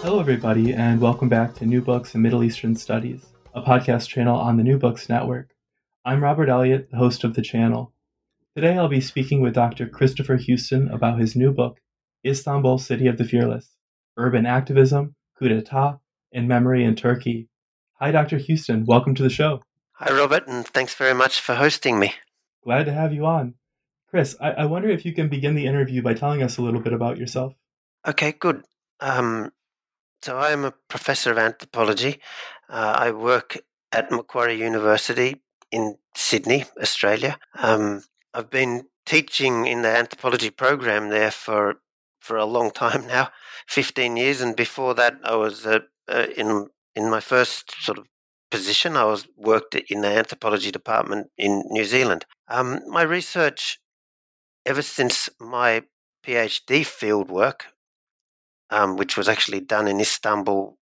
Hello, everybody, and welcome back to New Books in Middle Eastern Studies, a podcast channel on the New Books Network. I'm Robert Elliott, the host of the channel. Today I'll be speaking with Dr. Christopher Houston about his new book, Istanbul City of the Fearless Urban Activism, Coup d'etat, and Memory in Turkey. Hi, Dr. Houston. Welcome to the show. Hi, Robert, and thanks very much for hosting me. Glad to have you on. Chris, I, I wonder if you can begin the interview by telling us a little bit about yourself. Okay, good. Um, so I am a professor of anthropology. Uh, I work at Macquarie University in Sydney, Australia. Um, I've been teaching in the anthropology program there for for a long time now, fifteen years, and before that, I was uh, uh, in in my first sort of position. I was worked in the anthropology department in New Zealand. Um, my research, ever since my PhD fieldwork, um, which was actually done in Istanbul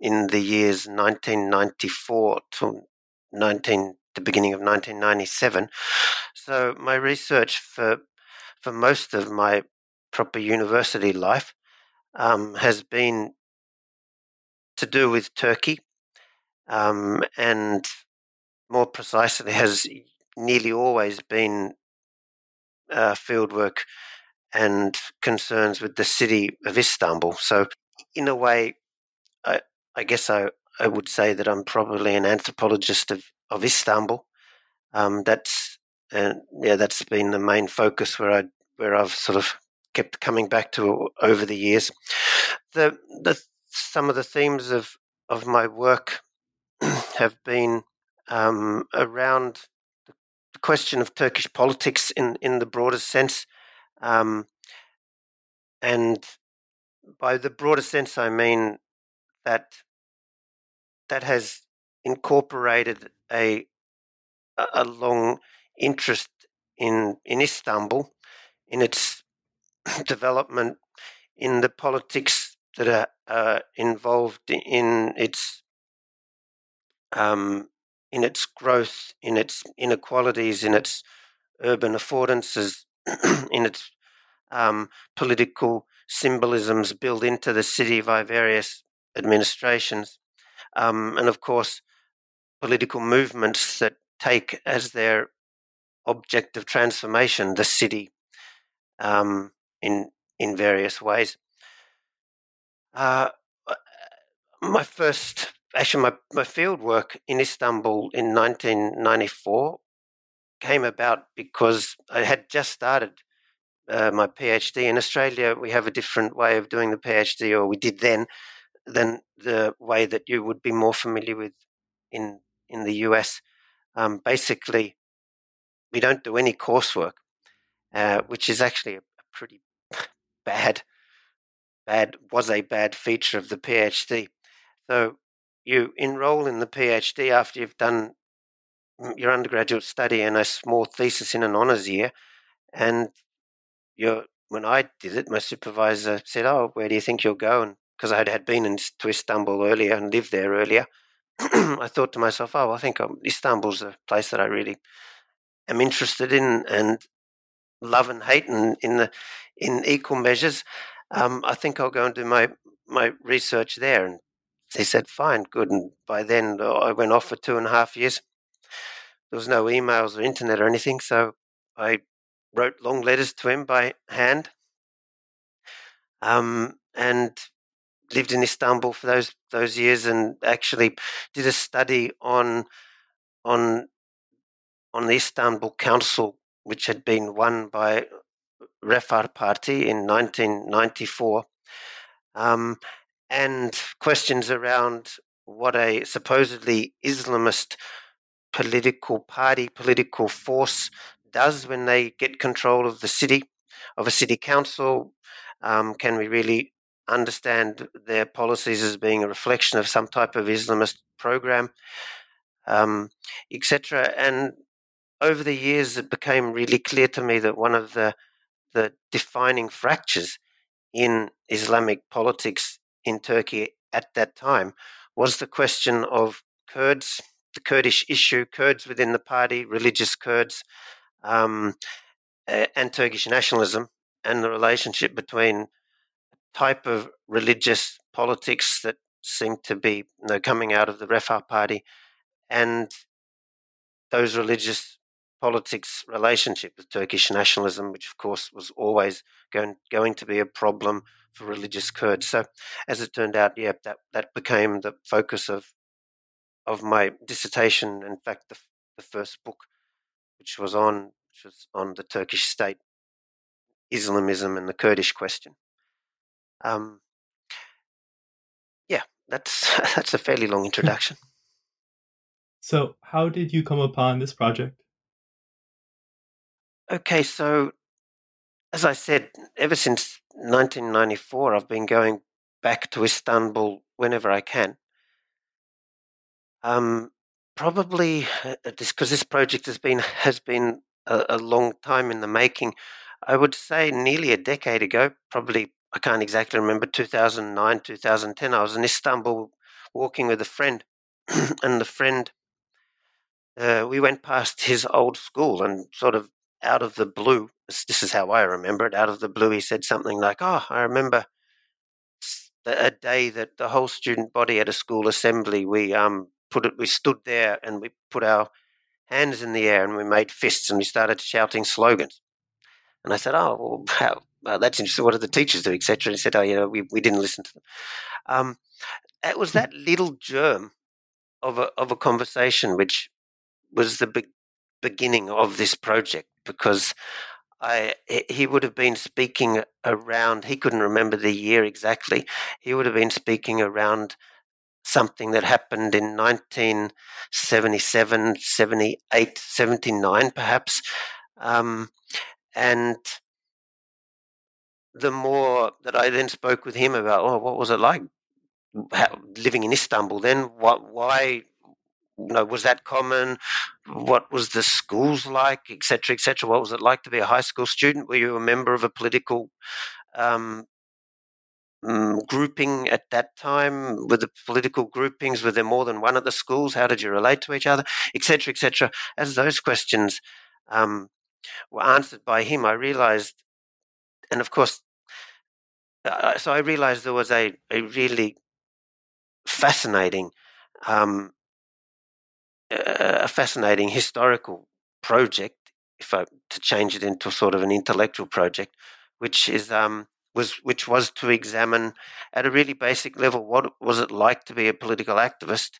in the years 1994 to 19, the beginning of 1997. So my research for for most of my proper university life um, has been to do with Turkey, um, and more precisely, has nearly always been uh, fieldwork and concerns with the city of Istanbul. So, in a way, I, I guess I, I would say that I'm probably an anthropologist of, of Istanbul. Um, that's uh, yeah, that's been the main focus where I where I've sort of kept coming back to over the years. The the some of the themes of of my work have been um, around the question of Turkish politics in in the broader sense. Um, and by the broader sense, I mean that that has incorporated a a long interest in in Istanbul, in its development, in the politics that are uh, involved in its um, in its growth, in its inequalities, in its urban affordances, in its um, political symbolisms built into the city by various administrations, um, and of course, political movements that take as their object of transformation the city um, in in various ways. Uh, my first, actually, my, my field work in Istanbul in 1994 came about because I had just started uh, my PhD in Australia. We have a different way of doing the PhD, or we did then, than the way that you would be more familiar with in in the US. Um, basically, we don't do any coursework, uh, which is actually a, a pretty bad, bad was a bad feature of the PhD. So you enroll in the PhD after you've done your undergraduate study and a small thesis in an honours year, and you when I did it, my supervisor said, "Oh, where do you think you'll go?" And because I had been in, to Istanbul earlier and lived there earlier, I thought to myself, "Oh, I think um, Istanbul's a place that I really am interested in and love and hate, and in the in equal measures. Um, I think I'll go and do my my research there." And he said, "Fine, good." And by then, uh, I went off for two and a half years. There was no emails or internet or anything, so I wrote long letters to him by hand, um, and lived in Istanbul for those those years, and actually did a study on on on the Istanbul Council, which had been won by Refah Party in 1994, um, and questions around what a supposedly Islamist political party, political force does when they get control of the city, of a city council? Um, can we really understand their policies as being a reflection of some type of Islamist program, um, etc.? And over the years, it became really clear to me that one of the the defining fractures in Islamic politics in Turkey at that time was the question of Kurds, the Kurdish issue, Kurds within the party, religious Kurds, um, and Turkish nationalism, and the relationship between type of religious politics that seemed to be you know, coming out of the Refah party and those religious politics relationship with Turkish nationalism, which of course was always going, going to be a problem for religious Kurds. So, as it turned out, yeah, that, that became the focus of of my dissertation. In fact, the, the first book, which was on which was on the Turkish state, Islamism, and the Kurdish question. Um, yeah, that's that's a fairly long introduction. so, how did you come upon this project? Okay, so as I said, ever since 1994, I've been going back to Istanbul whenever I can. Um, probably because uh, this project has been has been a, a, long time in the making. I would say nearly a decade ago, probably I can't exactly remember 2009, 2010. I was in Istanbul walking with a friend, and the friend uh, we went past his old school and sort of out of the blue, this is how I remember it, out of the blue, he said something like, Oh, I remember a day that the whole student body at a school assembly, we um, put it, we stood there and we put our hands in the air and we made fists and we started shouting slogans. And I said, Oh, well, that's interesting. What did the teachers do, etc. And he said, Oh, you know, we, we didn't listen to them. Um, it was that little germ of a, of a conversation which was the big beginning of this project because I, he would have been speaking around, he couldn't remember the year exactly, he would have been speaking around something that happened in 1977, 78, 79, perhaps. Um, and the more that I then spoke with him about, oh, what was it like how, living in Istanbul then? What, why you know, was that common? What was the schools like, etc., etc.? What was it like to be a high school student? Were you a member of a political um, mm, grouping at that time? Were the political groupings were there more than one at the schools? How did you relate to each other, etc., etc.? As those questions um, were answered by him, I realized, and of course, uh, so I realized there was a, a really fascinating um, a fascinating historical project, if I to change it into sort of an intellectual project, which is um, was which was to examine at a really basic level what was it like to be a political activist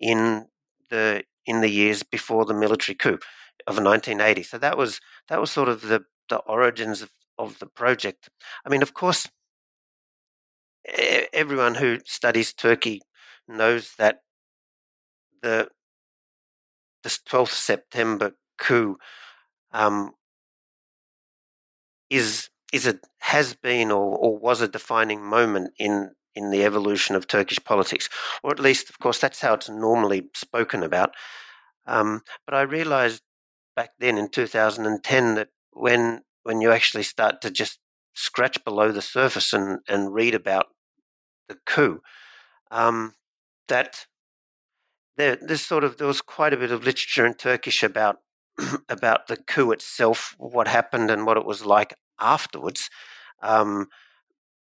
in the in the years before the military coup of 1980. So that was that was sort of the the origins of, of the project. I mean, of course, everyone who studies Turkey knows that the the 12th September coup um, is is a has been or, or was a defining moment in in the evolution of Turkish politics, or at least, of course, that's how it's normally spoken about. Um, but I realised back then in 2010 that when when you actually start to just scratch below the surface and, and read about the coup, um, that there, there's sort of there was quite a bit of literature in Turkish about about the coup itself, what happened, and what it was like afterwards. Um,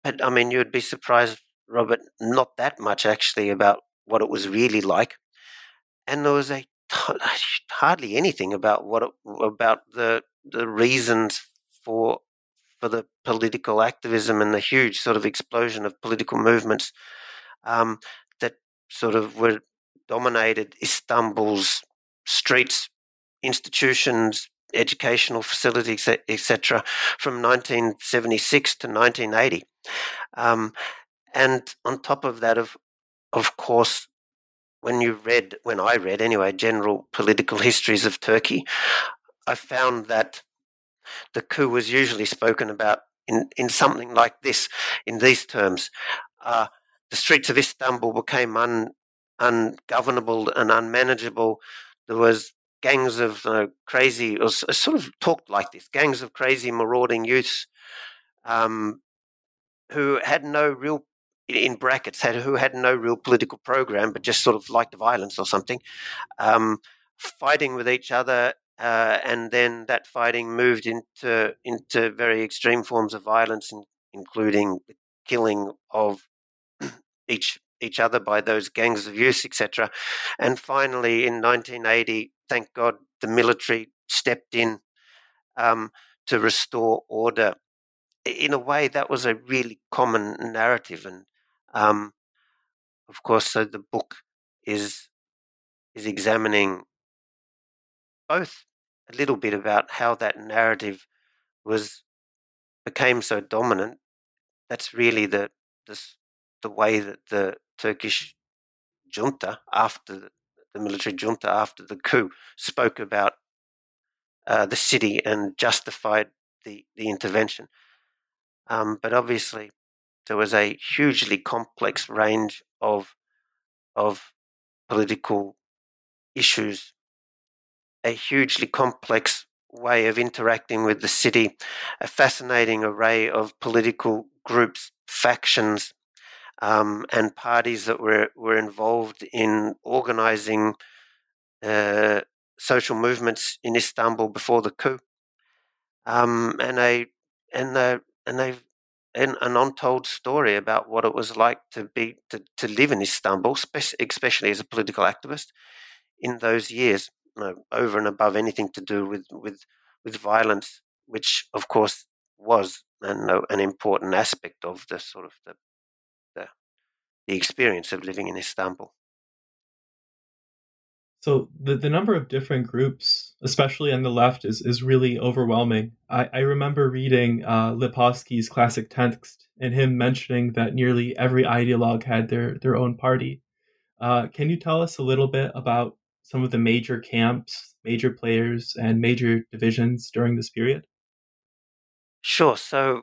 but I mean, you'd be surprised, Robert, not that much actually about what it was really like, and there was a hardly anything about what it, about the the reasons for for the political activism and the huge sort of explosion of political movements um, that sort of were dominated Istanbul's streets, institutions, educational facilities, etc., from 1976 to 1980. Um, and on top of that, of of course, when you read, when I read anyway, general political histories of Turkey, I found that the coup was usually spoken about in, in something like this, in these terms. Uh, the streets of Istanbul became un, ungovernable and unmanageable. There was gangs of uh, crazy, or sort of talked like this, gangs of crazy marauding youths um, who had no real, in brackets, had who had no real political program, but just sort of liked the violence or something, um, fighting with each other. Uh, and then that fighting moved into into very extreme forms of violence, including the killing of each each other by those gangs of youth, etc. And finally, in 1980, thank God, the military stepped in um, to restore order. In a way, that was a really common narrative, and um, of course, so the book is is examining both a little bit about how that narrative was became so dominant. That's really the the, the way that the Turkish junta after the military junta after the coup spoke about uh, the city and justified the, the intervention. Um, but obviously, there was a hugely complex range of of political issues, a hugely complex way of interacting with the city, a fascinating array of political groups, factions, um, and parties that were, were involved in organizing uh, social movements in Istanbul before the coup. Um, and a and a, and a an, an, untold story about what it was like to be to, to live in Istanbul, especially as a political activist in those years, you know, over and above anything to do with with with violence, which of course was an, an important aspect of the sort of the the experience of living in Istanbul. So the, the number of different groups, especially on the left, is, is really overwhelming. I, I remember reading uh, Lipovsky's classic text and him mentioning that nearly every ideologue had their, their own party. Uh, can you tell us a little bit about some of the major camps, major players, and major divisions during this period? Sure. So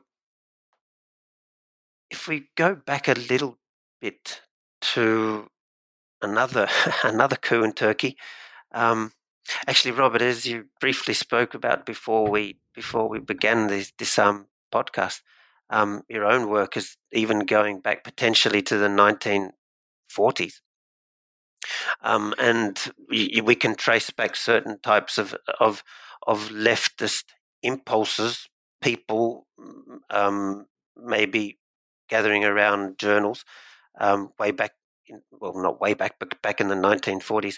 if we go back a little bit to another another coup in Turkey. Um, actually, Robert, as you briefly spoke about before we before we began this this um, podcast, um, your own work is even going back potentially to the 1940s. Um, and we, we, can trace back certain types of of of leftist impulses, people um, maybe gathering around journals um, way back, in, well, not way back, but back in the 1940s.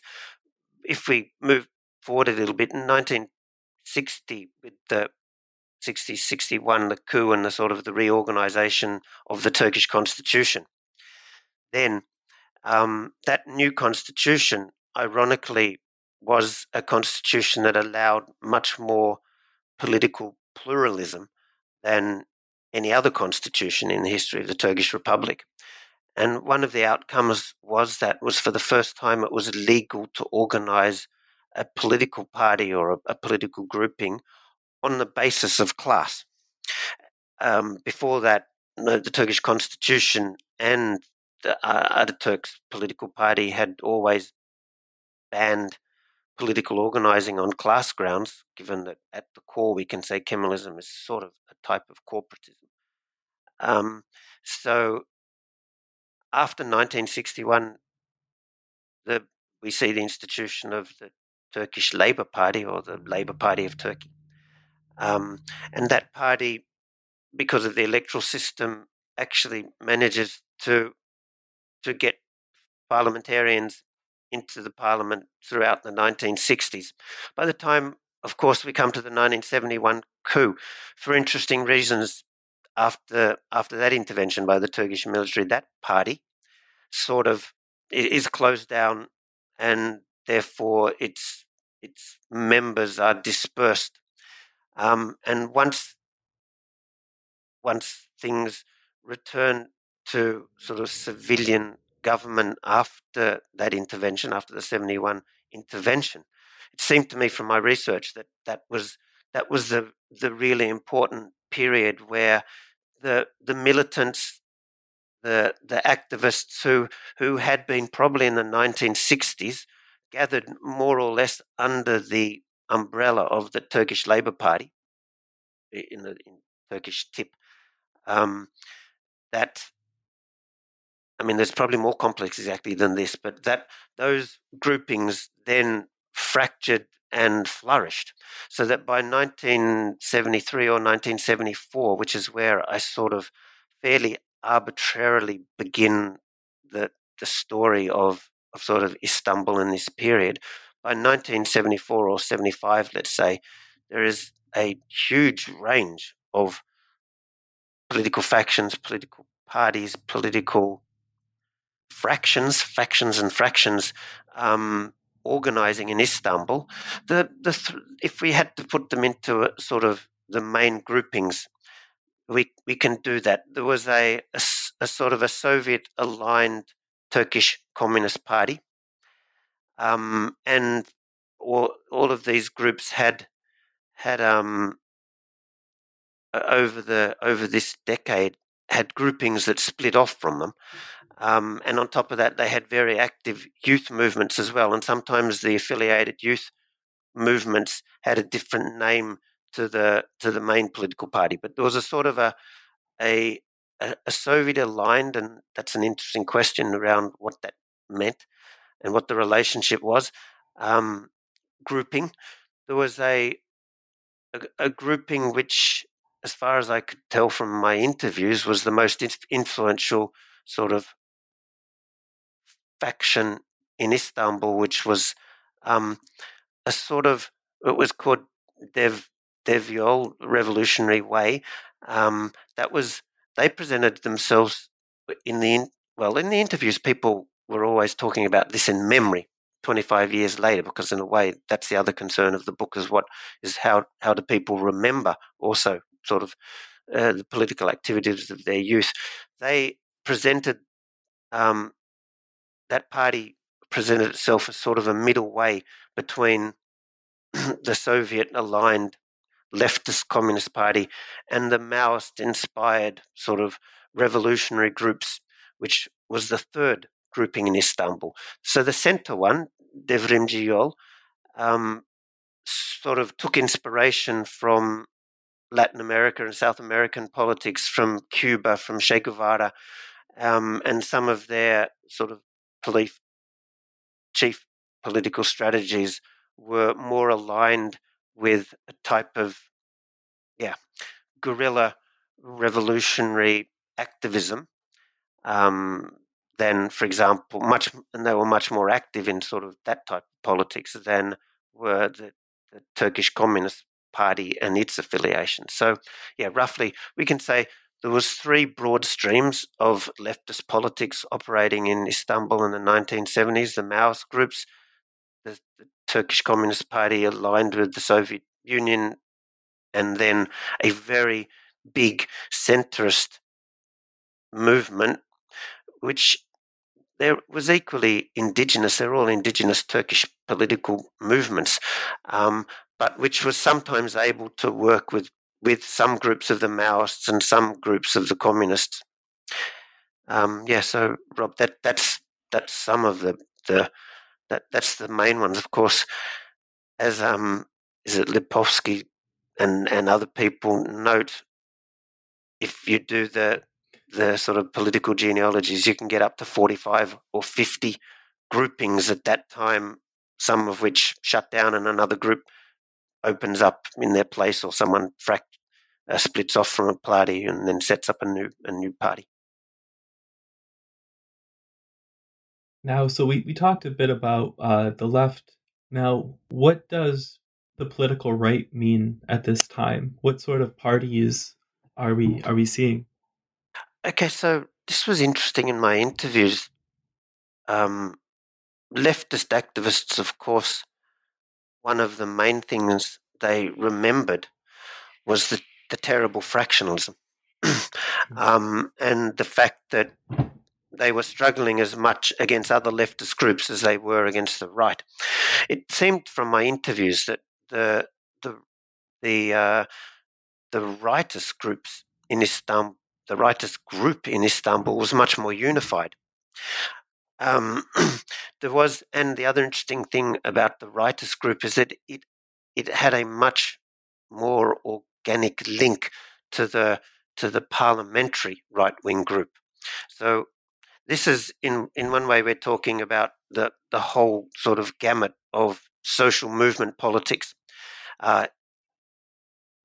If we move forward a little bit, in 1960, with the 60, 61, the coup and the sort of the reorganization of the Turkish constitution, then um, that new constitution, ironically, was a constitution that allowed much more political pluralism than any other constitution in the history of the Turkish Republic. And one of the outcomes was that was for the first time it was legal to organize a political party or a, a political grouping on the basis of class. Um, before that, the, Turkish constitution and the uh, Ataturk's political party had always banned political organizing on class grounds, given that at the core we can say Kemalism is sort of a type of corporatism. Um, so after 1961, the, we see the institution of the Turkish Labour Party or the Labour Party of Turkey. Um, and that party, because of the electoral system, actually manages to to get parliamentarians into the parliament throughout the 1960s. By the time, of course, we come to the 1971 coup, for interesting reasons, after after that intervention by the Turkish military, that party sort of is closed down, and therefore its its members are dispersed. Um, and once once things return to sort of civilian government after that intervention, after the 71 intervention, it seemed to me from my research that that was that was the the really important period where the the militants, the the activists who who had been probably in the 1960s gathered more or less under the umbrella of the Turkish Labour Party in the in Turkish TİP. Um, that I mean, there's probably more complex exactly than this, but that those groupings then fractured and flourished. So that by 1973 or 1974, which is where I sort of fairly arbitrarily begin the the story of, of sort of Istanbul in this period, by 1974 or 75, let's say, there is a huge range of political factions, political parties, political fractions, factions and fractions um, organizing in Istanbul. The, the th- if we had to put them into sort of the main groupings, we, we can do that. There was a, a, a sort of a Soviet aligned Turkish Communist Party. Um, and all, all of these groups had had um, over the over this decade had groupings that split off from them. Um, and on top of that, they had very active youth movements as well. And sometimes the affiliated youth movements had a different name to the to the main political party. But there was a sort of a a, a Soviet aligned, and that's an interesting question around what that meant and what the relationship was. Um, grouping. There was a, a, a grouping which, as far as I could tell from my interviews, was the most influential sort of faction in Istanbul, which was um, a sort of it was called Dev Devyol Revolutionary Way. Um, that was they presented themselves in the well in the interviews. People were always talking about this in memory. 25 years later because in a way that's the other concern of the book is what is how how do people remember also sort of uh, the political activities of their youth they presented um, that party presented itself as sort of a middle way between the Soviet aligned leftist Communist Party and the Maoist inspired sort of revolutionary groups, which was the third grouping in Istanbul. So the center one, Devrimci Yol, um, sort of took inspiration from Latin America and South American politics, from Cuba, from Che Guevara, um, and some of their sort of police, chief political strategies were more aligned with a type of, yeah, guerrilla revolutionary activism um, than, for example, much, and they were much more active in sort of that type of politics than were the, the Turkish Communist Party and its affiliations. So, yeah, roughly we can say there was three broad streams of leftist politics operating in Istanbul in the 1970s. The Maoist groups, the, the Turkish Communist Party aligned with the Soviet Union, and then a very big centrist movement, which there was equally indigenous. They're all indigenous Turkish political movements, um, but which was sometimes able to work with with some groups of the Maoists and some groups of the communists. Um, yeah, so Rob, that that's that's some of the the that that's the main ones. Of course, as um, is it Lipovsky and and other people note, if you do the the sort of political genealogies, you can get up to forty five or fifty groupings at that time. Some of which shut down, and another group opens up in their place, or someone frac- splits off from a party and then sets up a new a new party. Now, so we, we talked a bit about uh, the left. Now, what does the political right mean at this time? What sort of parties are we are we seeing? Okay, so this was interesting in my interviews. Um, leftist activists, of course, one of the main things they remembered was the, the terrible fractionalism. Mm. um, and the fact that they were struggling as much against other leftist groups as they were against the right. It seemed from my interviews that the the the uh, the rightist groups in Istanbul, the rightist group in Istanbul was much more unified. Um, there was, and the other interesting thing about the rightist group is that it it had a much more organic link to the to the parliamentary right wing group. So this is in in one way we're talking about the the whole sort of gamut of social movement politics. Uh,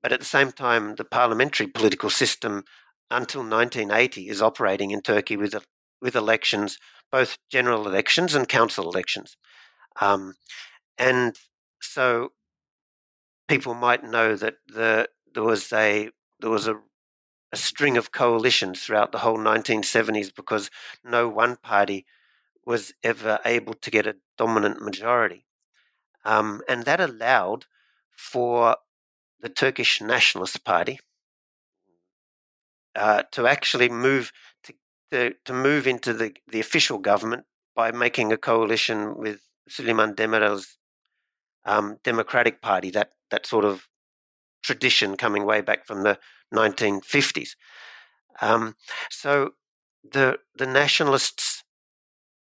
but at the same time, the parliamentary political system until 1980 is operating in Turkey with with elections, both general elections and council elections, um, and so people might know that the there was a there was a a string of coalitions throughout the whole 1970s because no one party was ever able to get a dominant majority. Um, and that allowed for the Turkish Nationalist Party uh, to actually move to, to, to, move into the, the official government by making a coalition with Süleyman Demirel's um, Democratic Party, that, that sort of tradition coming way back from the 1950s. Um, so the the nationalists,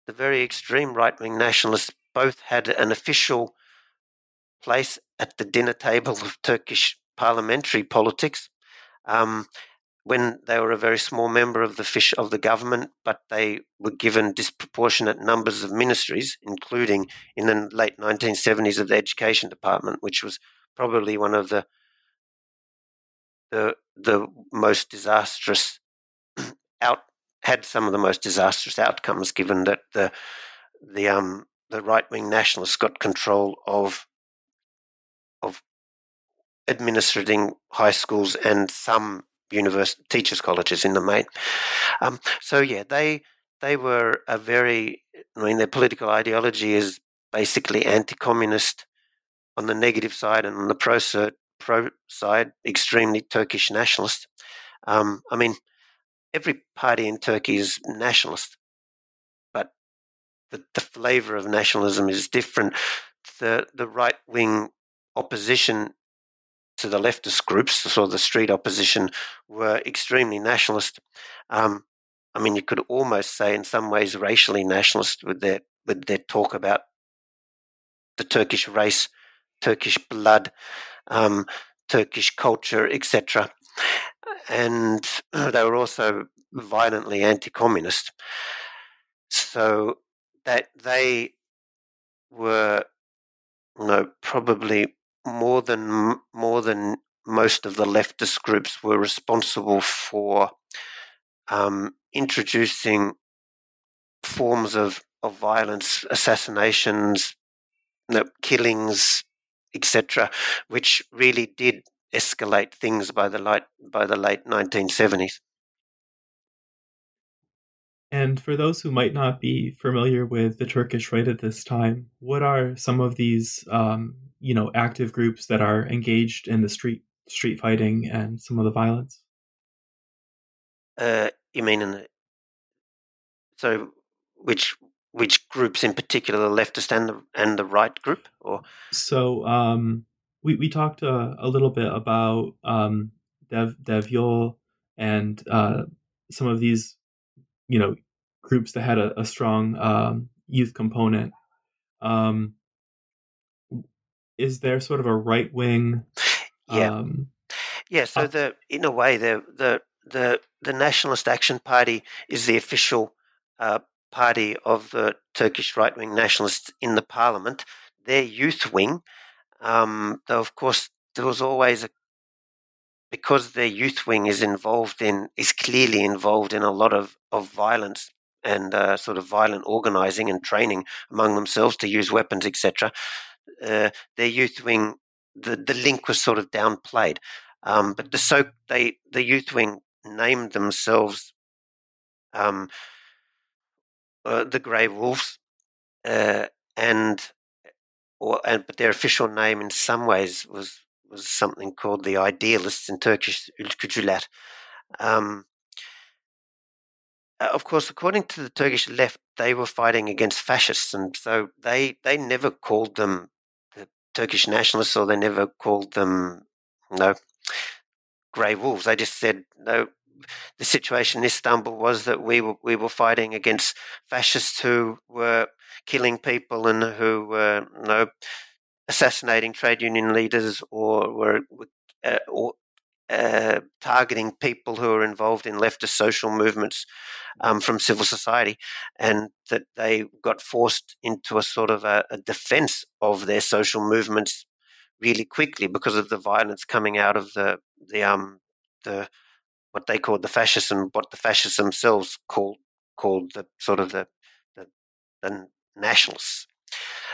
the very extreme right wing nationalists, both had an official place at the dinner table of Turkish parliamentary politics. Um, when they were a very small member of the fish of the government, but they were given disproportionate numbers of ministries, including in the late 1970s of the education department, which was probably one of the the the most disastrous out had some of the most disastrous outcomes, given that the the um the right wing nationalists got control of of administering high schools and some university teachers colleges in the main. Um, so yeah, they they were a very I mean their political ideology is basically anti-communist on the negative side and on the pro pro side, extremely Turkish nationalist. Um, I mean, every party in Turkey is nationalist, but the, the flavor of nationalism is different. The the right wing opposition to the leftist groups, so the street opposition, were extremely nationalist. Um, I mean, you could almost say, in some ways, racially nationalist with their with their talk about the Turkish race, Turkish blood um, Turkish culture, etc. And they were also violently anti-communist. So that they were, you know, probably more than more than most of the leftist groups were responsible for um, introducing forms of, of violence, assassinations, killings, etc., which really did escalate things by the late by the late 1970s. And for those who might not be familiar with the Turkish right at this time, what are some of these, um, you know, active groups that are engaged in the street street fighting and some of the violence? Uh, you mean in the so which which groups in particular, the leftist and the and the right group, or so um, we we talked a, a little bit about um, Dev Devyol and uh, some of these, you know, groups that had a, a strong um, youth component. Um, is there sort of a right wing? Yeah, um, yeah. So uh, the in a way the the the the Nationalist Action Party is the official uh, party of the Turkish right wing nationalists in the parliament, their youth wing, um, though of course there was always a because their youth wing is involved in is clearly involved in a lot of, of violence and uh, sort of violent organizing and training among themselves to use weapons, etc. Uh, their youth wing, the, the link was sort of downplayed. Um, but the so they the youth wing named themselves um, uh, the Grey Wolves, uh, and or and but their official name in some ways was was something called the Idealists in Turkish Ülkücüler. Um, uh, of course, according to the Turkish left, they were fighting against fascists, and so they they never called them the Turkish nationalists, or they never called them no grey wolves. They just said no. The situation in Istanbul was that we were we were fighting against fascists who were killing people and who were you know assassinating trade union leaders or were uh, or uh, targeting people who are involved in leftist social movements um, from civil society, and that they got forced into a sort of a, a, defense of their social movements really quickly because of the violence coming out of the the um the what they called the fascism, what the fascists themselves called called the sort of the the, the nationalists.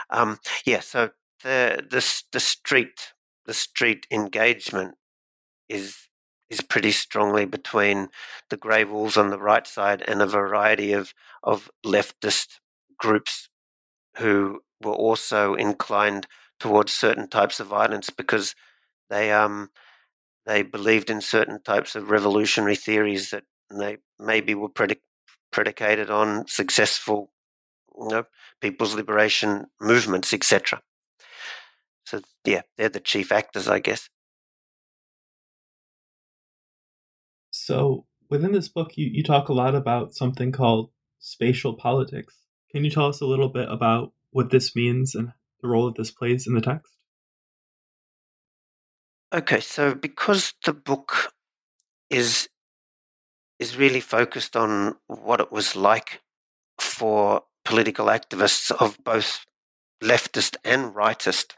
Um, yeah, so the the the street the street engagement is is pretty strongly between the grey wolves on the right side and a variety of of leftist groups who were also inclined towards certain types of violence because they um they believed in certain types of revolutionary theories that they maybe were predic- predicated on successful you know people's liberation movements etc so yeah they're the chief actors i guess So, within this book, you, you talk a lot about something called spatial politics. Can you tell us a little bit about what this means and the role that this plays in the text? Okay, so because the book is is really focused on what it was like for political activists of both leftist and rightist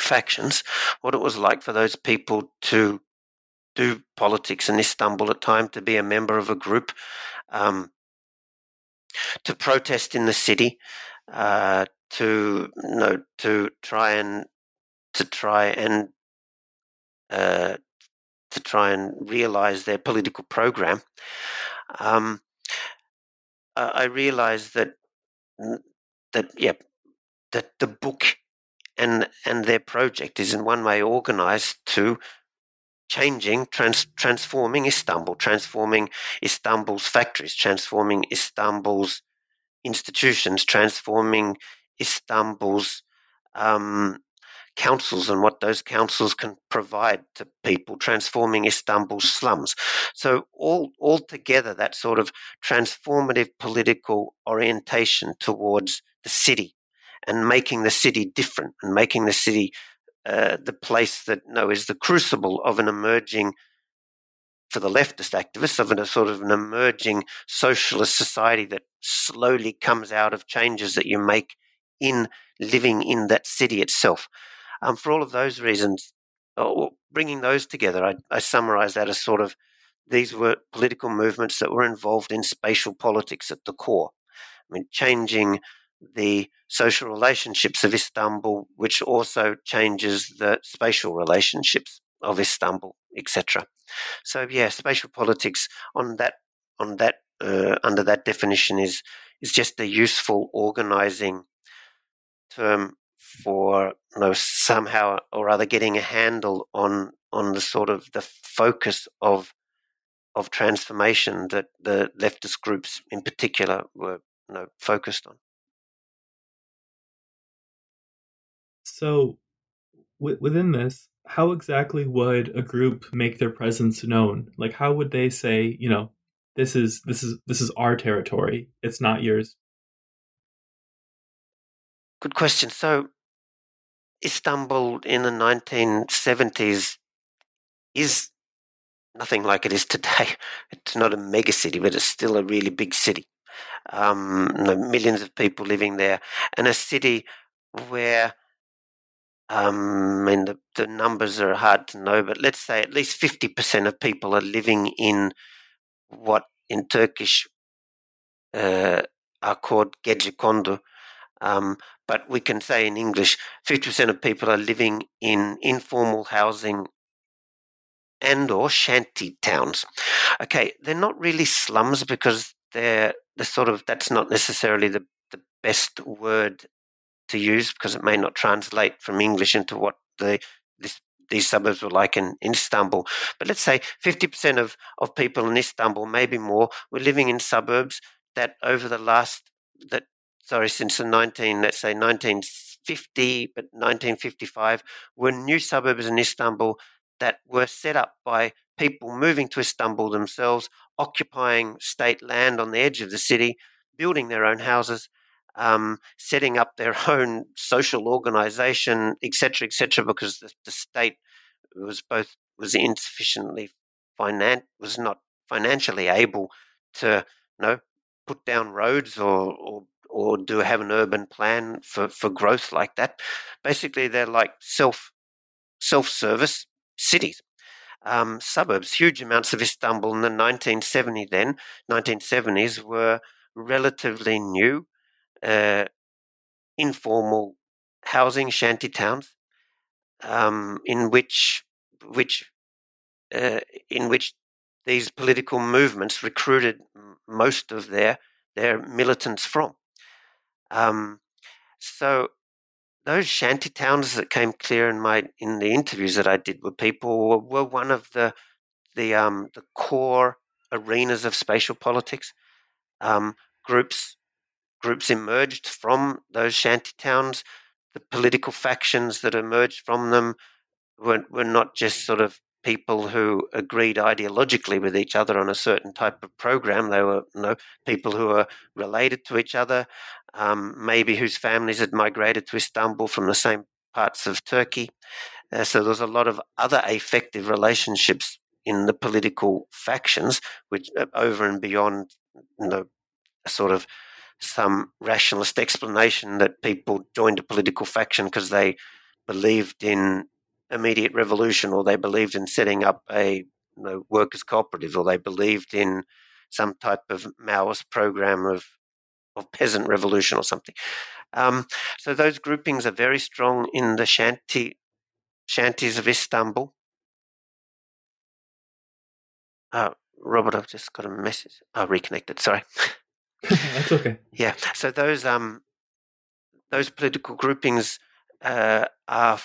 factions, what it was like for those people to do politics in Istanbul at time, to be a member of a group, um, to protest in the city, uh, to you know, to try and to try and uh, to try and realize their political program. Um, I realized that that yeah that the book and and their project is in one way organized to changing, trans- transforming Istanbul, transforming Istanbul's factories, transforming Istanbul's institutions, transforming Istanbul's um, councils and what those councils can provide to people, transforming Istanbul's slums. So all all together, that sort of transformative political orientation towards the city and making the city different and making the city uh, the place that know, is the crucible of an emerging, for the leftist activists, of a sort of an emerging socialist society that slowly comes out of changes that you make in living in that city itself. Um, for all of those reasons, oh, bringing those together, I, I summarize that as sort of these were political movements that were involved in spatial politics at the core. I mean, changing the social relationships of Istanbul, which also changes the spatial relationships of Istanbul, etc. So yeah, spatial politics on that on that uh, under that definition is is just a useful organizing term for you know somehow or other getting a handle on on the sort of the focus of of transformation that the leftist groups in particular were you know, focused on. So, w- within this, how exactly would a group make their presence known? Like, how would they say, you know, this is this is this is our territory. It's not yours. Good question. So, Istanbul in the 1970s is nothing like it is today. It's not a mega city, but it's still a really big city. Um, millions of people living there, and a city where um, I mean, the, the numbers are hard to know, but let's say at least 50% of people are living in what in Turkish uh, are called gecekondu. Um, but we can say in English, 50% of people are living in informal housing and or shanty towns. Okay, they're not really slums because they're the sort of that's not necessarily the, the best word to use because it may not translate from English into what the this these suburbs were like in, in Istanbul. But let's say 50% of, of people in Istanbul, maybe more, were living in suburbs that over the last, that sorry, since the 19, let's say 1950, but 1955, were new suburbs in Istanbul that were set up by people moving to Istanbul themselves, occupying state land on the edge of the city, building their own houses, um, setting up their own social organization, etc., etc., because the, the, state was both was insufficiently finan- was not financially able to you know put down roads or, or or do have an urban plan for, for growth like that. Basically, they're like self self service cities. Um, suburbs, huge amounts of Istanbul in the 1970 then 1970s were relatively new uh, informal housing shanty towns um, in which which uh, in which these political movements recruited most of their their militants from. Um, so those shanty towns that came clear in my in the interviews that I did with people were, one of the the um, the core arenas of spatial politics. Um, groups groups emerged from those shanty towns. The political factions that emerged from them were, were not just sort of people who agreed ideologically with each other on a certain type of program. They were you know, people who were related to each other, um, maybe whose families had migrated to Istanbul from the same parts of Turkey. Uh, so there's a lot of other affective relationships in the political factions, which uh, over and beyond you know, sort of some rationalist explanation that people joined a political faction because they believed in immediate revolution or they believed in setting up a you know, workers' cooperative or they believed in some type of Maoist program of, of peasant revolution or something. Um, so those groupings are very strong in the shanty shanties of Istanbul. Uh, Robert, I've just got a message. I oh, reconnected. Sorry. That's okay. Yeah. So those um those political groupings uh, are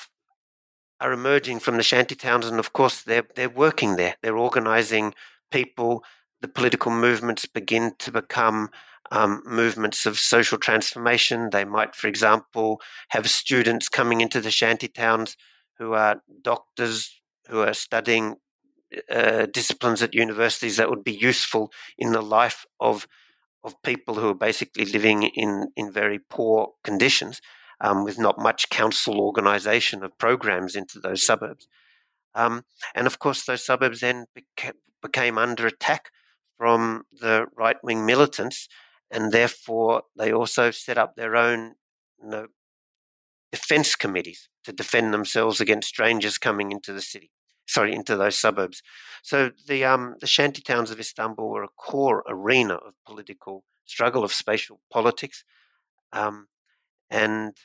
are emerging from the shanty towns, and of course they're they're working there. They're organising people. The political movements begin to become um, movements of social transformation. They might, for example, have students coming into the shanty towns who are doctors who are studying uh, disciplines at universities that would be useful in the life of of people who are basically living in, in very poor conditions um, with not much council organisation of programs into those suburbs. Um, and of course, those suburbs then beca- became under attack from the right wing militants, and therefore they also set up their own you know, defence committees to defend themselves against strangers coming into the city sorry, into those suburbs. So the um, the shanty towns of Istanbul were a core arena of political struggle of spatial politics, um, and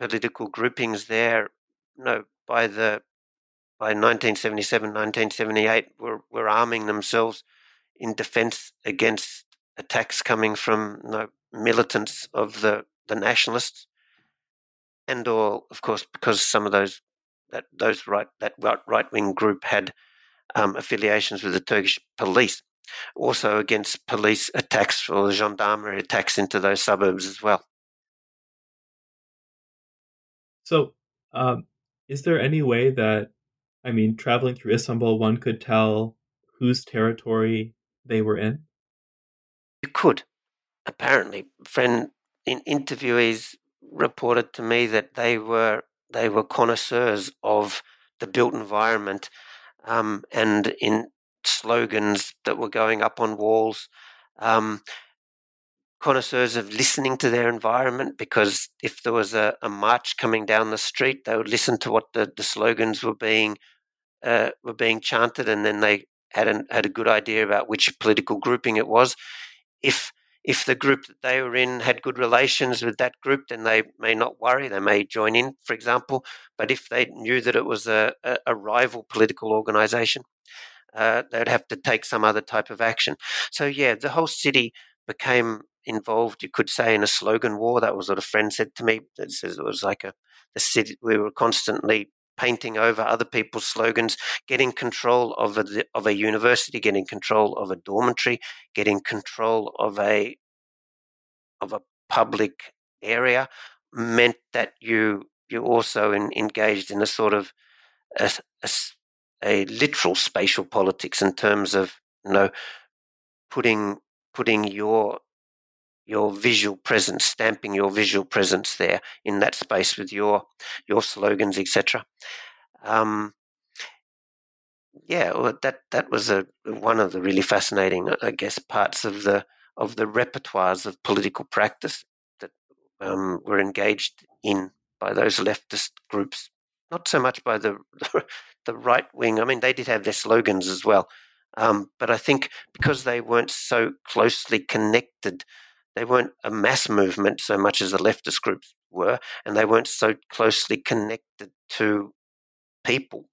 political groupings there. You know, by the by 1977, 1978, were were arming themselves in defence against attacks coming from you know, militants of the the nationalists, and or of course because some of those that those right that right wing group had um, affiliations with the Turkish police, also against police attacks or gendarmerie attacks into those suburbs as well. So, um, is there any way that, I mean, traveling through Istanbul, one could tell whose territory they were in? You could. Apparently, friend in interviewees reported to me that they were they were connoisseurs of the built environment um, and in slogans that were going up on walls. Um, connoisseurs of listening to their environment because if there was a, a, march coming down the street, they would listen to what the, the slogans were being uh, were being chanted, and then they had an, had a good idea about which political grouping it was. If if the group that they were in had good relations with that group, then they may not worry. They may join in, for example. But if they knew that it was a, a, a rival political organization, uh, they'd have to take some other type of action. So, yeah, the whole city became involved, you could say, in a slogan war. That was what a friend said to me. That says it was like a city. We were constantly painting over other people's slogans, getting control of a, of a university, getting control of a dormitory, getting control of a of a public area meant that you you also in, engaged in a sort of a, a, a, literal spatial politics in terms of you know putting putting your your visual presence, stamping your visual presence there in that space with your your slogans, etc. Um, yeah, well, that that was a one of the really fascinating, I guess, parts of the of the repertoires of political practice that um, were engaged in by those leftist groups. Not so much by the the right wing. I mean, they did have their slogans as well, um, but I think because they weren't so closely connected, they weren't a mass movement so much as the leftist groups were, and they weren't so closely connected to people.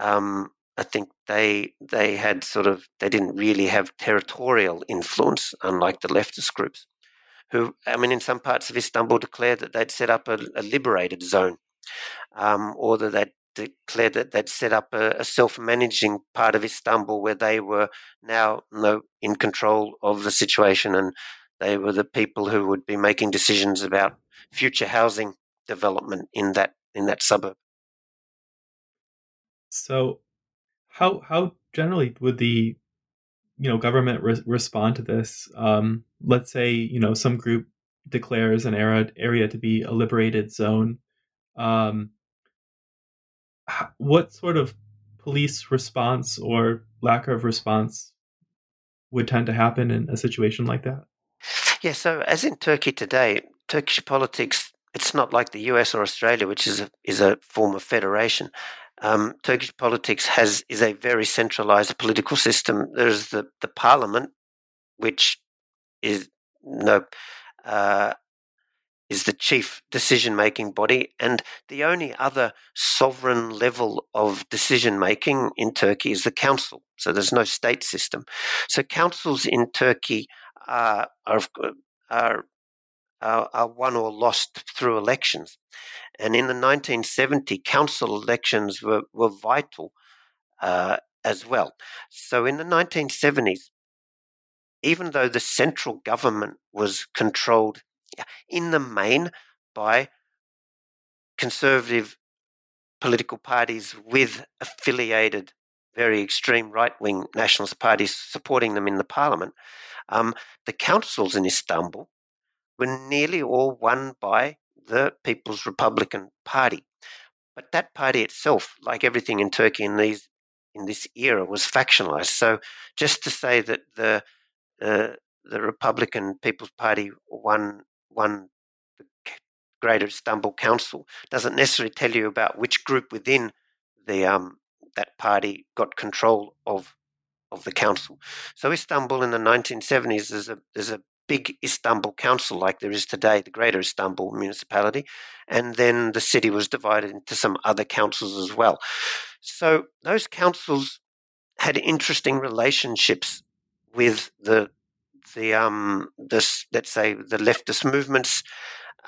Um, I think they they had sort of they didn't really have territorial influence, unlike the leftist groups, who I mean, in some parts of Istanbul declared that they'd set up a, a liberated zone, um, or that they'd declared that they'd set up a, a, self-managing part of Istanbul where they were now you know, in control of the situation, and they were the people who would be making decisions about future housing development in that in that suburb. So, how how generally would the you know government re- respond to this? Um, let's say you know some group declares an area area to be a liberated zone. Um, what sort of police response or lack of response would tend to happen in a situation like that? Yeah, so as in Turkey today, Turkish politics, it's not like the US or Australia, which is a, is a form of federation. Um, Turkish politics has is a very centralized political system. There's the, the parliament, which is no uh, is the chief decision making body, and the only other sovereign level of decision making in Turkey is the council. So there's no state system. So councils in Turkey are are are, are, won or lost through elections. And in the 1970, council elections were, were vital uh, as well. So in the 1970s, even though the central government was controlled in the main by conservative political parties with affiliated, very extreme right wing nationalist parties supporting them in the parliament, um, the councils in Istanbul were nearly all won by the People's Republican Party. But that party itself, like everything in Turkey in these in this era, was factionalized. So just to say that the uh, the Republican People's Party won won the Greater Istanbul Council doesn't necessarily tell you about which group within the um, that party got control of of the council. So Istanbul in the 1970s there's a there's a big Istanbul council like there is today, the Greater Istanbul municipality, and then the city was divided into some other councils as well. So those councils had interesting relationships with the the um this let's say the leftist movements.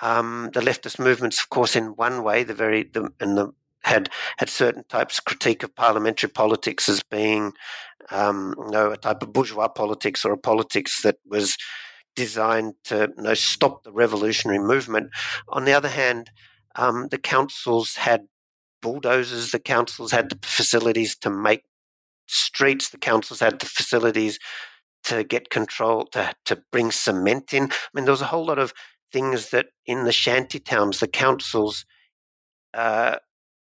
Um, the leftist movements, of course, in one way, the very the, and the had had certain types of critique of parliamentary politics as being um, you know, a type of bourgeois politics or a politics that was designed to you know, stop the revolutionary movement. On the other hand, um, the councils had bulldozers, the councils had the facilities to make streets, the councils had the facilities to get control, to, to bring cement in. I mean, there was a whole lot of things that in the shanty towns, the councils uh,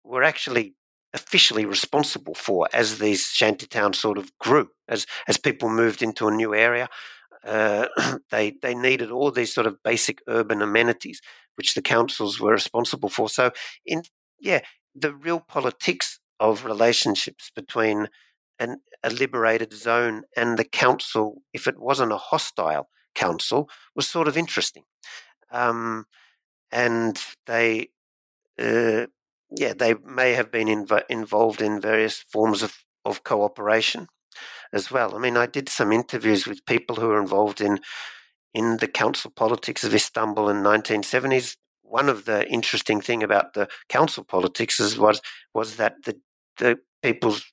were actually officially responsible for as these shanty towns sort of grew, as as people moved into a new area. Uh, they they needed all these sort of basic urban amenities, which the councils were responsible for. So, in yeah, the real politics of relationships between an, a liberated zone and the council, if it wasn't a hostile council, was sort of interesting. Um, and they uh, yeah, they may have been inv- involved in various forms of, of cooperation as well. I mean, I did some interviews with people who were involved in in the council politics of Istanbul in 1970s one of the interesting thing about the council politics is, was was that the the people's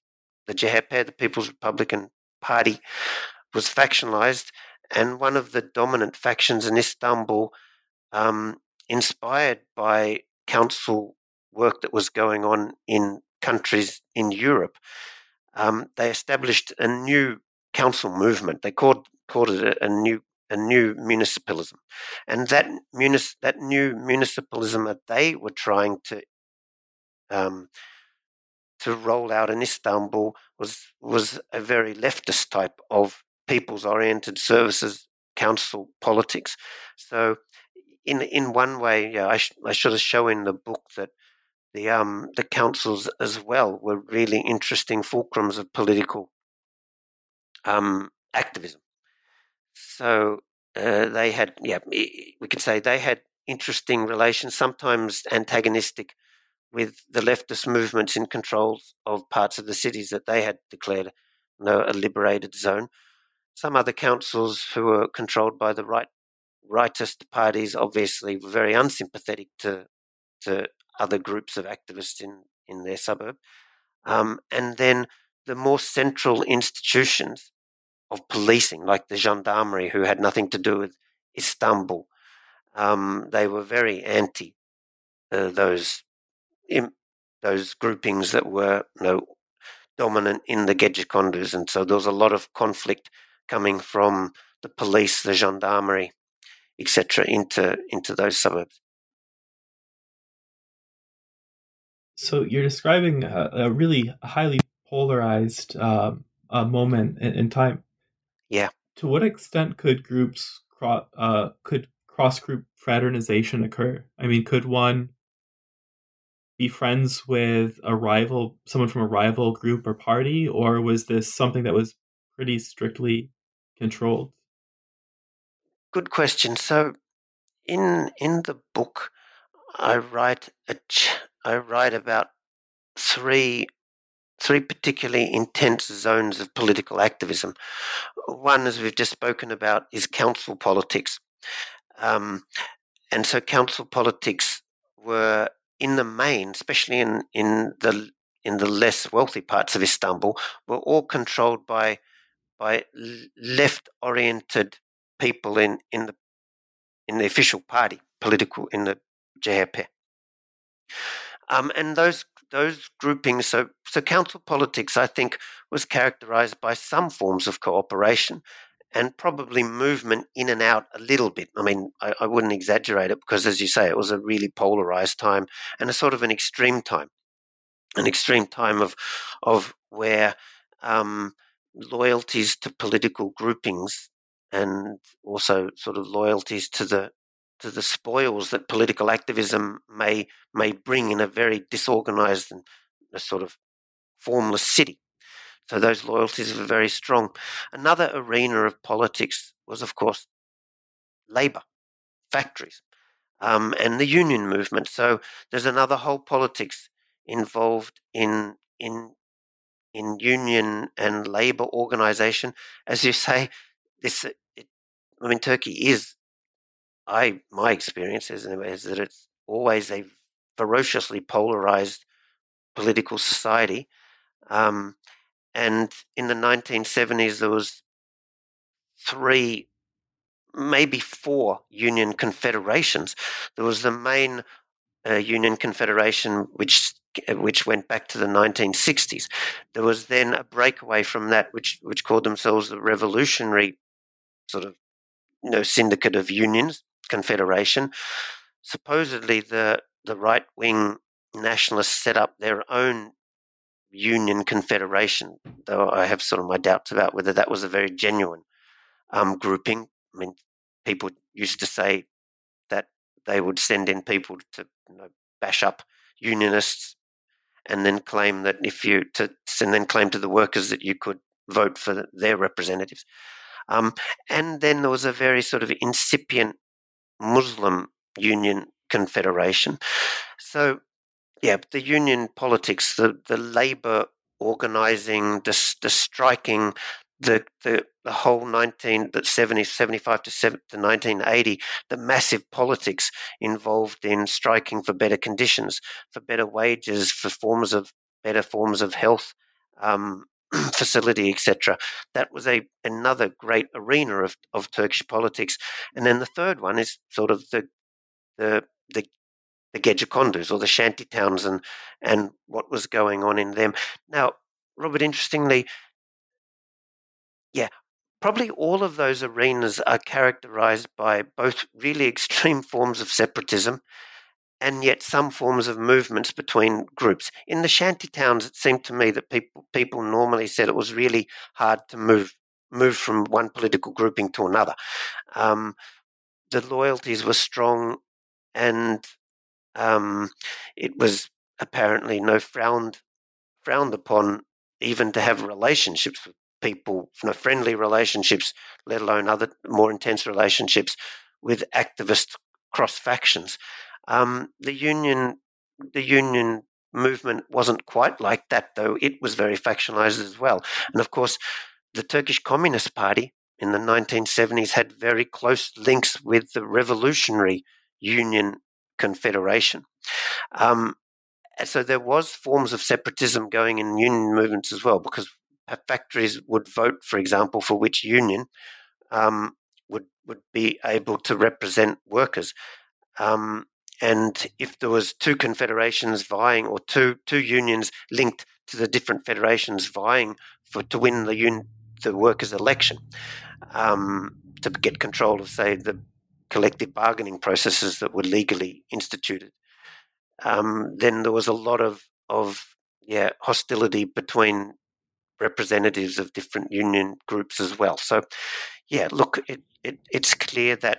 the CHP, the People's Republican Party, was factionalized, and one of the dominant factions in Istanbul, um, inspired by council work that was going on in countries in Europe, um, they established a new council movement. They called called it a, a new a new municipalism, and that munis- that new municipalism that they were trying to um, to roll out in Istanbul was was a very leftist type of people's oriented services council politics. So, in in one way, yeah, I, sh- I should have shown in the book that the um the councils as well were really interesting fulcrums of political um activism. So uh, they had, yeah, we could say they had interesting relations, sometimes antagonistic, with the leftist movements in control of parts of the cities that they had declared you know, a liberated zone. Some other councils who were controlled by the right rightist parties obviously were very unsympathetic to to other groups of activists in, in their suburb. Um, and then the more central institutions of policing, like the gendarmerie, who had nothing to do with Istanbul, um, they were very anti uh, those those groupings that were you know, dominant in the Gecekondus, and so there was a lot of conflict coming from the police, the gendarmerie, etc., into into those suburbs. So you're describing a, a really highly polarized uh, moment in, in, time. Yeah. To what extent could groups cro- uh, could cross group fraternization occur? I mean, could one be friends with a rival, someone from a rival group or party, or was this something that was pretty strictly controlled? Good question. So, in in the book, I write a ch- I write about three three particularly intense zones of political activism. One, as we've just spoken about, is council politics, um, and so council politics were in the main, especially in in the in the less wealthy parts of Istanbul, were all controlled by by left oriented people in in the in the official party, political in the CHP. Um, and those those groupings, so so council politics, I think, was characterized by some forms of cooperation and probably movement in and out a little bit. I mean, I, I, wouldn't exaggerate it because, as you say, it was a really polarized time and a sort of an extreme time, an extreme time of of where um, loyalties to political groupings and also sort of loyalties to the to the spoils that political activism may may bring in a very disorganized and a sort of formless city. So those loyalties were very strong. Another arena of politics was, of course, labor, factories, um, and the union movement. So there's another whole politics involved in in in union and labor organization. As you say, this it, I mean, Turkey is I my experience is, is that it's always a ferociously polarized political society. Um, and in the 1970s, there was three, maybe four union confederations. There was the main uh, union confederation, which which went back to the 1960s. There was then a breakaway from that, which which called themselves the Revolutionary sort of you know syndicate of unions confederation. Supposedly, the the right wing nationalists set up their own union confederation, though I have sort of my doubts about whether that was a very genuine um, grouping. I mean, people used to say that they would send in people to you know, bash up unionists and then claim that if you to and then claim to the workers that you could vote for their representatives. Um, and then there was a very sort of incipient Muslim Union Confederation. So, yeah, the union politics, the, the labor organizing, the, the striking, the, the the whole 19 that 70 75 to, 7, to 1980 the massive politics involved in striking for better conditions for better wages for forms of better forms of health um, facility etc that was a another great arena of, of turkish politics. And then the third one is sort of the the the the Gecekondus or the shanty towns and and what was going on in them. Now, Robert, interestingly, yeah, probably all of those arenas are characterized by both really extreme forms of separatism and yet some forms of movements between groups. In the shanty towns, it seemed to me that people people normally said it was really hard to move move from one political grouping to another. Um, the loyalties were strong, and um, it was apparently no frowned frowned upon even to have relationships with people, you know, friendly relationships, let alone other more intense relationships with activist cross factions. Um, the union, the union movement wasn't quite like that, though. It was very factionalized as well. And of course, the Turkish Communist Party in the 1970s had very close links with the Revolutionary Union Confederation. Um, so there was forms of separatism going in union movements as well, because factories would vote, for example, for which union um, would would be able to represent workers. Um, and if there was two confederations vying, or two two unions linked to the different federations vying for to win the un, the workers' election, um, to get control of, say, the collective bargaining processes that were legally instituted, um, then there was a lot of of yeah hostility between representatives of different union groups as well. So, yeah, look, it, it, it's clear that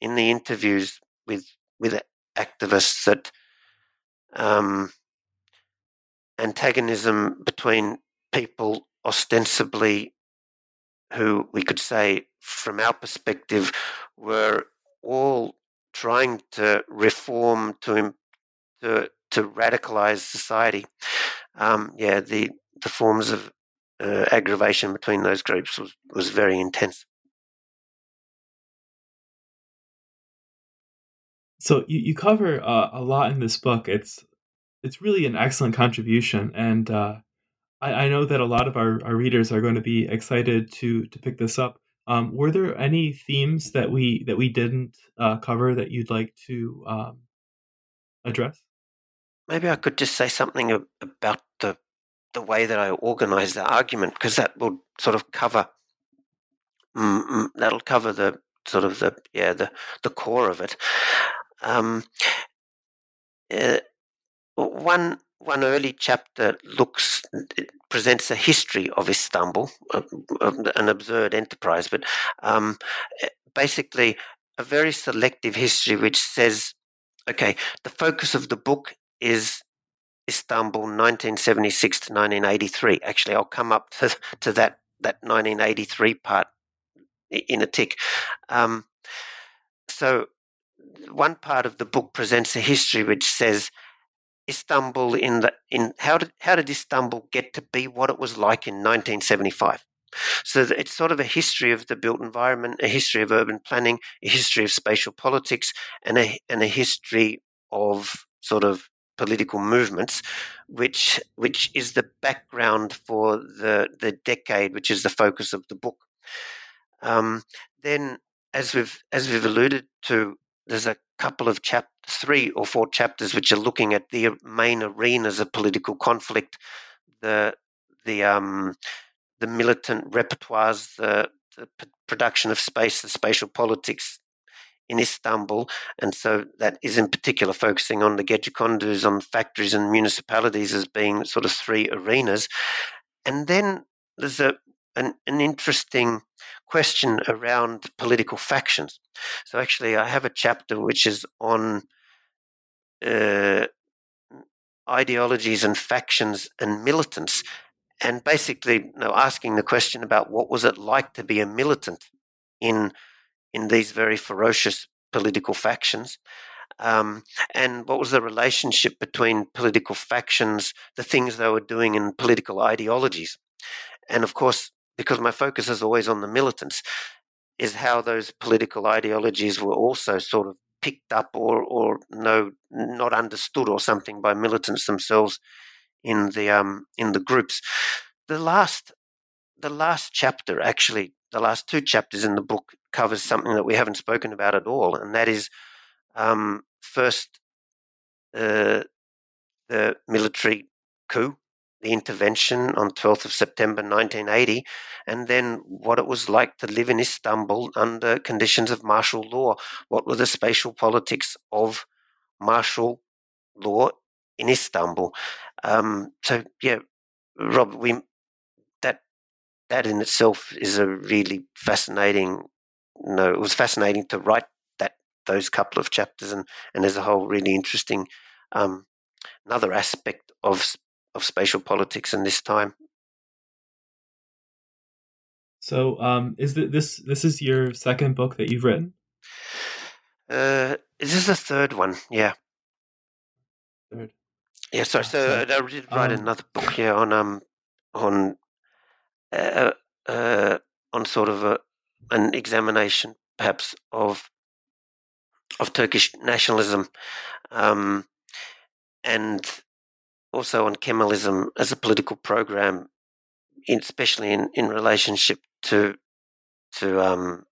in the interviews with with activists that um, antagonism between people ostensibly who we could say, from our perspective, were all trying to reform to to to radicalize society. Um, yeah, the the forms of uh, aggravation between those groups was, was very intense. So you, you cover uh, a lot in this book. It's it's really an excellent contribution, and uh, I, I, know that a lot of our, our readers are going to be excited to to pick this up. Um, were there any themes that we that we didn't uh, cover that you'd like to um, address? Maybe I could just say something about the the way that I organize the argument because that will sort of cover mm, mm, that'll cover the sort of the yeah the the core of it. Um, uh, one one early chapter looks presents a history of Istanbul, an absurd enterprise, but um, basically a very selective history which says, okay, the focus of the book is Istanbul 1976 to 1983. Actually, I'll come up to, to that, that 1983 part in a tick. Um, so, one part of the book presents a history which says Istanbul in the in how did how did Istanbul get to be what it was like in 1975? So it's sort of a history of the built environment, a history of urban planning, a history of spatial politics, and a and a history of sort of political movements, which which is the background for the the decade, which is the focus of the book. Um, then, as we've as we've alluded to, there's a couple of chap three or four chapters which are looking at the main arenas of political conflict, the the um, the militant repertoires, the, the production of space, the spatial politics in Istanbul, and so that is in particular focusing on the Gecekondus, on factories and municipalities as being sort of three arenas, and then there's a an, an interesting question around political factions. So actually, I have a chapter which is on uh, ideologies and factions and militants, and basically you know, asking the question about what was it like to be a militant in in these very ferocious political factions. Um, and what was the relationship between political factions, the things they were doing, and political ideologies? And of course, because my focus is always on the militants, is how those political ideologies were also sort of picked up or or no not understood or something by militants themselves in the um in the groups. The last the last chapter actually the last two chapters in the book covers something that we haven't spoken about at all, and that is um, first uh, the military coup, the intervention on 12th of September 1980, and then what it was like to live in Istanbul under conditions of martial law. What were the spatial politics of martial law in Istanbul? Um, so, yeah, Rob, we that that in itself is a really fascinating. no, it was fascinating to write that those couple of chapters, and and there's a whole really interesting um, another aspect of of spatial politics in this time. So, um, is the, this this is your second book that you've written? Uh, this is the third one. Yeah. Third. Yeah. Sorry. So, so I did write um, another book here on um on uh, uh, on sort of a, an examination, perhaps of of Turkish nationalism, um, and also on Kemalism as a political program, especially in, in relationship to to um,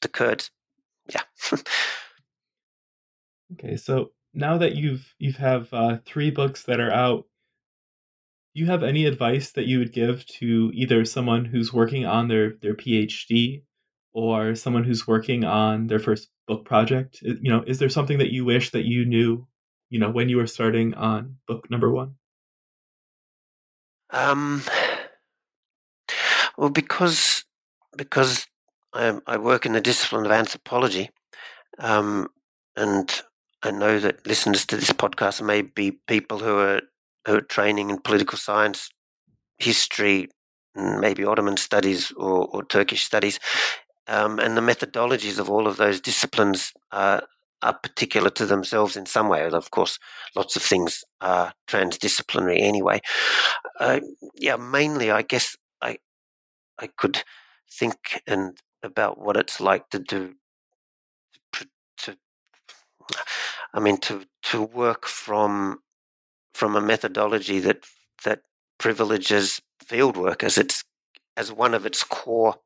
the Kurds. Yeah. okay, so now that you've you've have uh, three books that are out, do you have any advice that you would give to either someone who's working on their their PhD or someone who's working on their first book project? You know, is there something that you wish that you knew, you know, when you were starting on book number one? Um, well, because because I, I, work in the discipline of anthropology, um, and I know that listeners to this podcast may be people who are who are training in political science, history, maybe Ottoman studies or, or Turkish studies, um, and the methodologies of all of those disciplines are, are particular to themselves in some way. And Of course, lots of things are transdisciplinary anyway. Uh, yeah, mainly, I guess I I could think and about what it's like to do to I mean to to work from from a methodology that that privileges field work as its as one of its core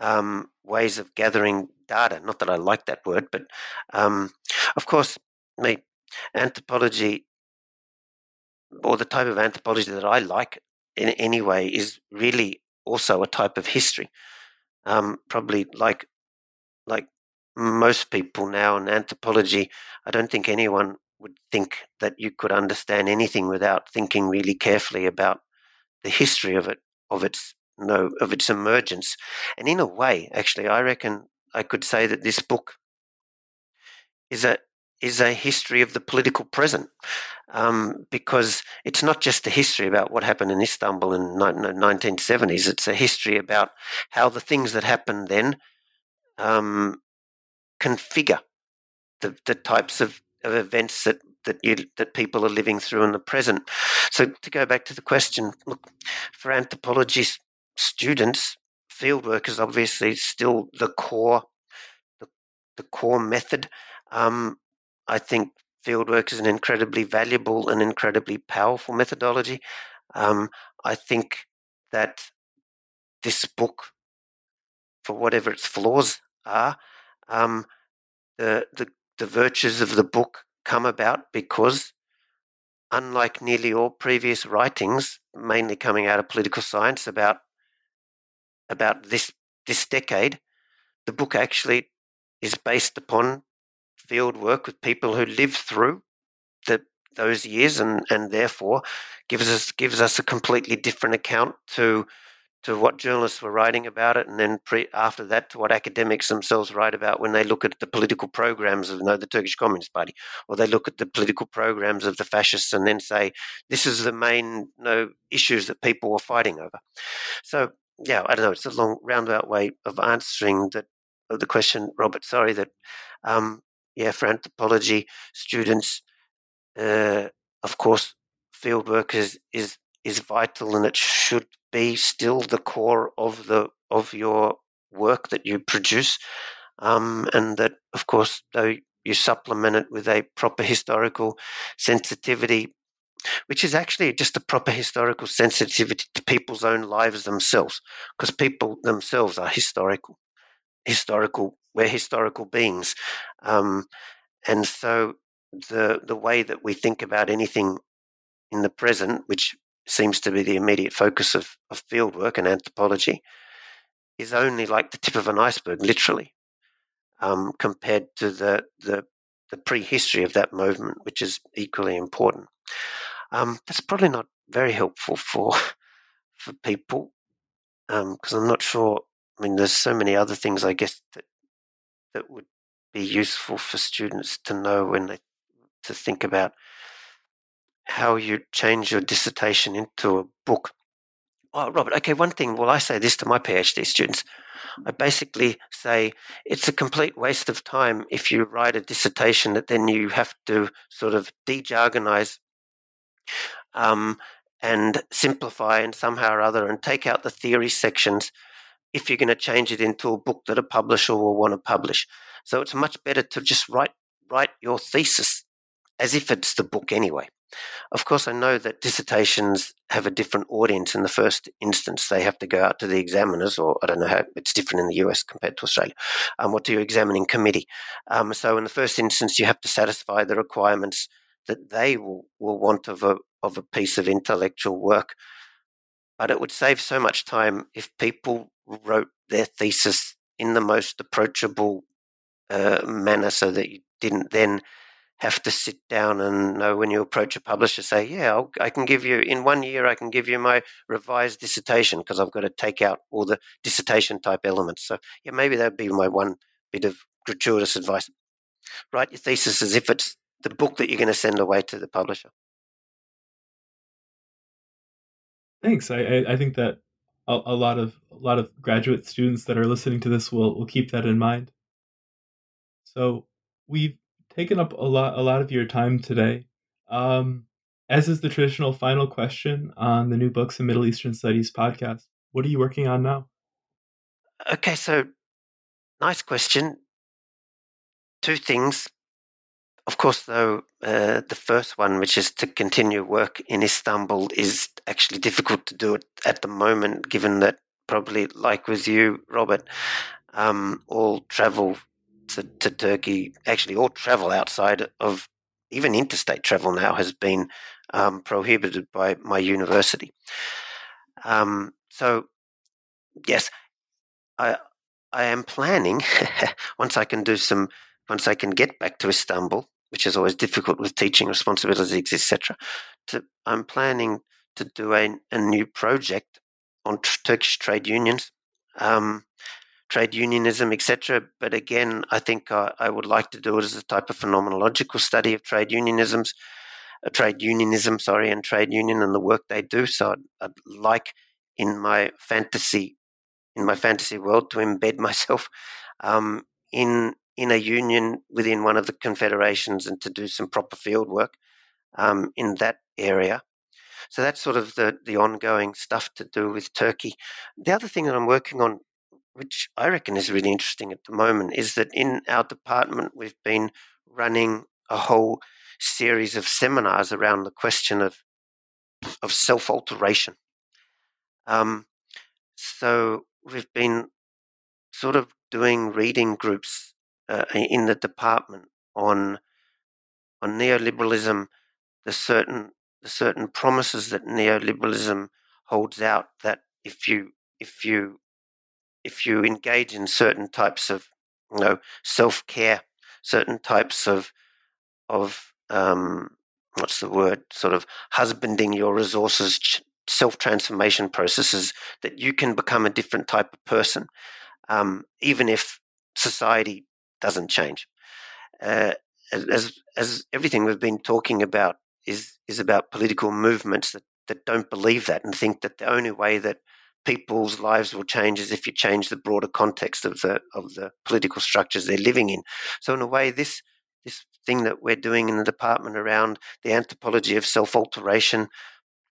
um, ways of gathering data. Not that I like that word, but um, of course, me anthropology or the type of anthropology that I like in any way is really also a type of history. Um, probably like like most people now in anthropology, I don't think anyone would think that you could understand anything without thinking really carefully about the history of it, of its know of its emergence. And in a way, actually, I reckon I could say that this book is a is a history of the political present, um, because it's not just a history about what happened in Istanbul in the 1970s. It's a history about how the things that happened then um, configure the, the types of, of events that that you that people are living through in the present. So to go back to the question, look, for anthropologists, students, fieldwork is obviously still the core, the, the core method. Um, I think fieldwork is an incredibly valuable and incredibly powerful methodology. Um, I think that this book, for whatever its flaws are, um, the, the the virtues of the book come about because unlike nearly all previous writings, mainly coming out of political science about about this this decade, the book actually is based upon field work with people who lived through the, those years, and and therefore gives us gives us a completely different account to to what journalists were writing about it, and then pre, after that to what academics themselves write about when they look at the political programs of you know, the Turkish Communist Party, or they look at the political programs of the fascists, and then say this is the main you know, issues that people were fighting over. So yeah, I don't know. It's a long roundabout way of answering that of the question, Robert. Sorry that um, yeah, for anthropology students, uh, of course, field work is is is vital, and it should be still the core of the of your work that you produce, um, and that of course though you supplement it with a proper historical sensitivity, which is actually just a proper historical sensitivity to people's own lives themselves, because people themselves are historical, historical. We're historical beings, um, and so the the way that we think about anything in the present, which seems to be the immediate focus of, of fieldwork and anthropology, is only like the tip of an iceberg, literally, um, compared to the, the, the prehistory of that movement, which is equally important. Um, that's probably not very helpful for for people because um, I'm not sure. I mean, there's so many other things, I guess, that that would be useful for students to know when they to think about how you change your dissertation into a book. Oh, Robert, okay, one thing, well, I say this to my PhD students. I basically say it's a complete waste of time if you write a dissertation that then you have to sort of de jargonize um, and simplify and somehow or other and take out the theory sections if you're going to change it into a book that a publisher will want to publish. So it's much better to just write write your thesis as if it's the book anyway. Of course, I know that dissertations have a different audience in the first instance. They have to go out to the examiners, or I don't know how it's different in the US compared to Australia, um, or to your examining committee. Um, so, in the first instance, you have to satisfy the requirements that they will, will want of a, of a piece of intellectual work. But it would save so much time if people wrote their thesis in the most approachable uh, manner so that you didn't then have to sit down and know when you approach a publisher, say, yeah, I'll, i can give you, in one year, I can give you my revised dissertation because I've got to take out all the dissertation type elements. So, yeah, maybe that'd be my one bit of gratuitous advice. Write your thesis as if it's the book that you're going to send away to the publisher. Thanks. I, I think that a, a lot of a lot of graduate students that are listening to this will will keep that in mind. So we've taken up a lot a lot of your time today. Um, as is the traditional final question on the New Books in Middle Eastern Studies podcast, what are you working on now? Okay, so nice question. Two things. Of course, though, uh, the first one, which is to continue work in Istanbul, is actually difficult to do it at the moment, given that probably, like with you, Robert, um, all travel to, to Turkey, actually all travel outside of even interstate travel now has been um, prohibited by my university. Um, so, yes, I I am planning once I can do some once I can get back to Istanbul, which is always difficult with teaching responsibilities, etc. I'm planning to do a, a new project on tr- Turkish trade unions. Um, trade unionism, etc. But again, I think I, I, would like to do it as a type of phenomenological study of trade unionisms, uh, trade unionism, sorry, and trade union and the work they do. So I'd, I'd, like in my fantasy, in my fantasy world, to embed myself um, in in a union within one of the confederations and to do some proper field work um, in that area. So that's sort of the the ongoing stuff to do with Turkey. The other thing that I'm working on which I reckon is really interesting at the moment, is that in our department we've been running a whole series of seminars around the question of of self alteration. Um, so we've been sort of doing reading groups uh, in the department on on neoliberalism, the certain the certain promises that neoliberalism holds out that if you if you if you engage in certain types of you know self care, certain types of of um, what's the word sort of husbanding your resources, self transformation processes, that you can become a different type of person, um, even if society doesn't change. Uh, as as everything we've been talking about is is about political movements that, that don't believe that and think that the only way that people's lives will change is if you change the broader context of the of the political structures they're living in. So in a way, this this thing that we're doing in the department around the anthropology of self alteration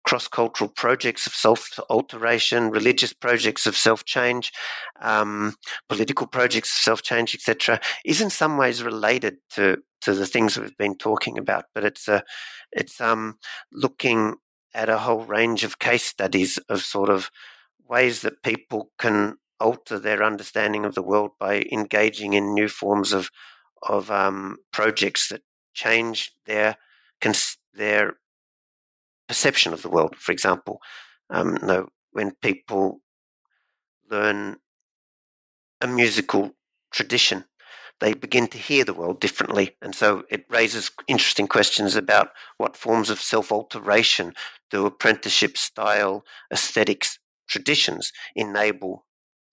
cross cultural projects of self alteration, religious projects of self change, um, political projects of self change, etc., is in some ways related to to the things we've been talking about. But it's a it's um, looking at a whole range of case studies of sort of ways that people can alter their understanding of the world by engaging in new forms of of um, projects that change their their perception of the world. For example, um, you know, when people learn a musical tradition, they begin to hear the world differently. And so it raises interesting questions about what forms of self alteration do apprenticeship style aesthetics traditions enable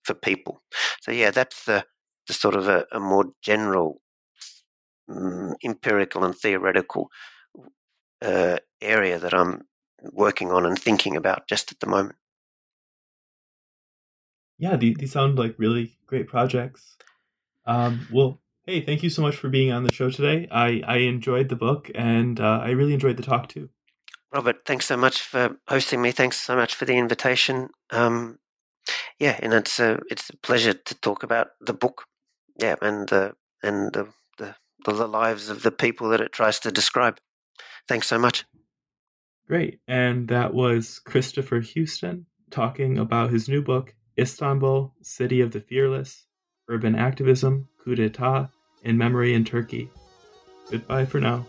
for people. So, yeah, that's the, the sort of a, a more general um, empirical and theoretical uh, area that I'm working on and thinking about just at the moment. Yeah, these, these sound like really great projects. Um, well, hey, thank you so much for being on the show today. I, I enjoyed the book and uh, I really enjoyed the talk too. Robert, thanks so much for hosting me. Thanks so much for the invitation. Um, yeah, and it's a it's a pleasure to talk about the book. Yeah, and the and the, the the lives of the people that it tries to describe. Thanks so much. Great, and that was Christopher Houston talking about his new book, Istanbul, City of the Fearless: Urban Activism, Coup d'etat, and Memory in Turkey. Goodbye for now.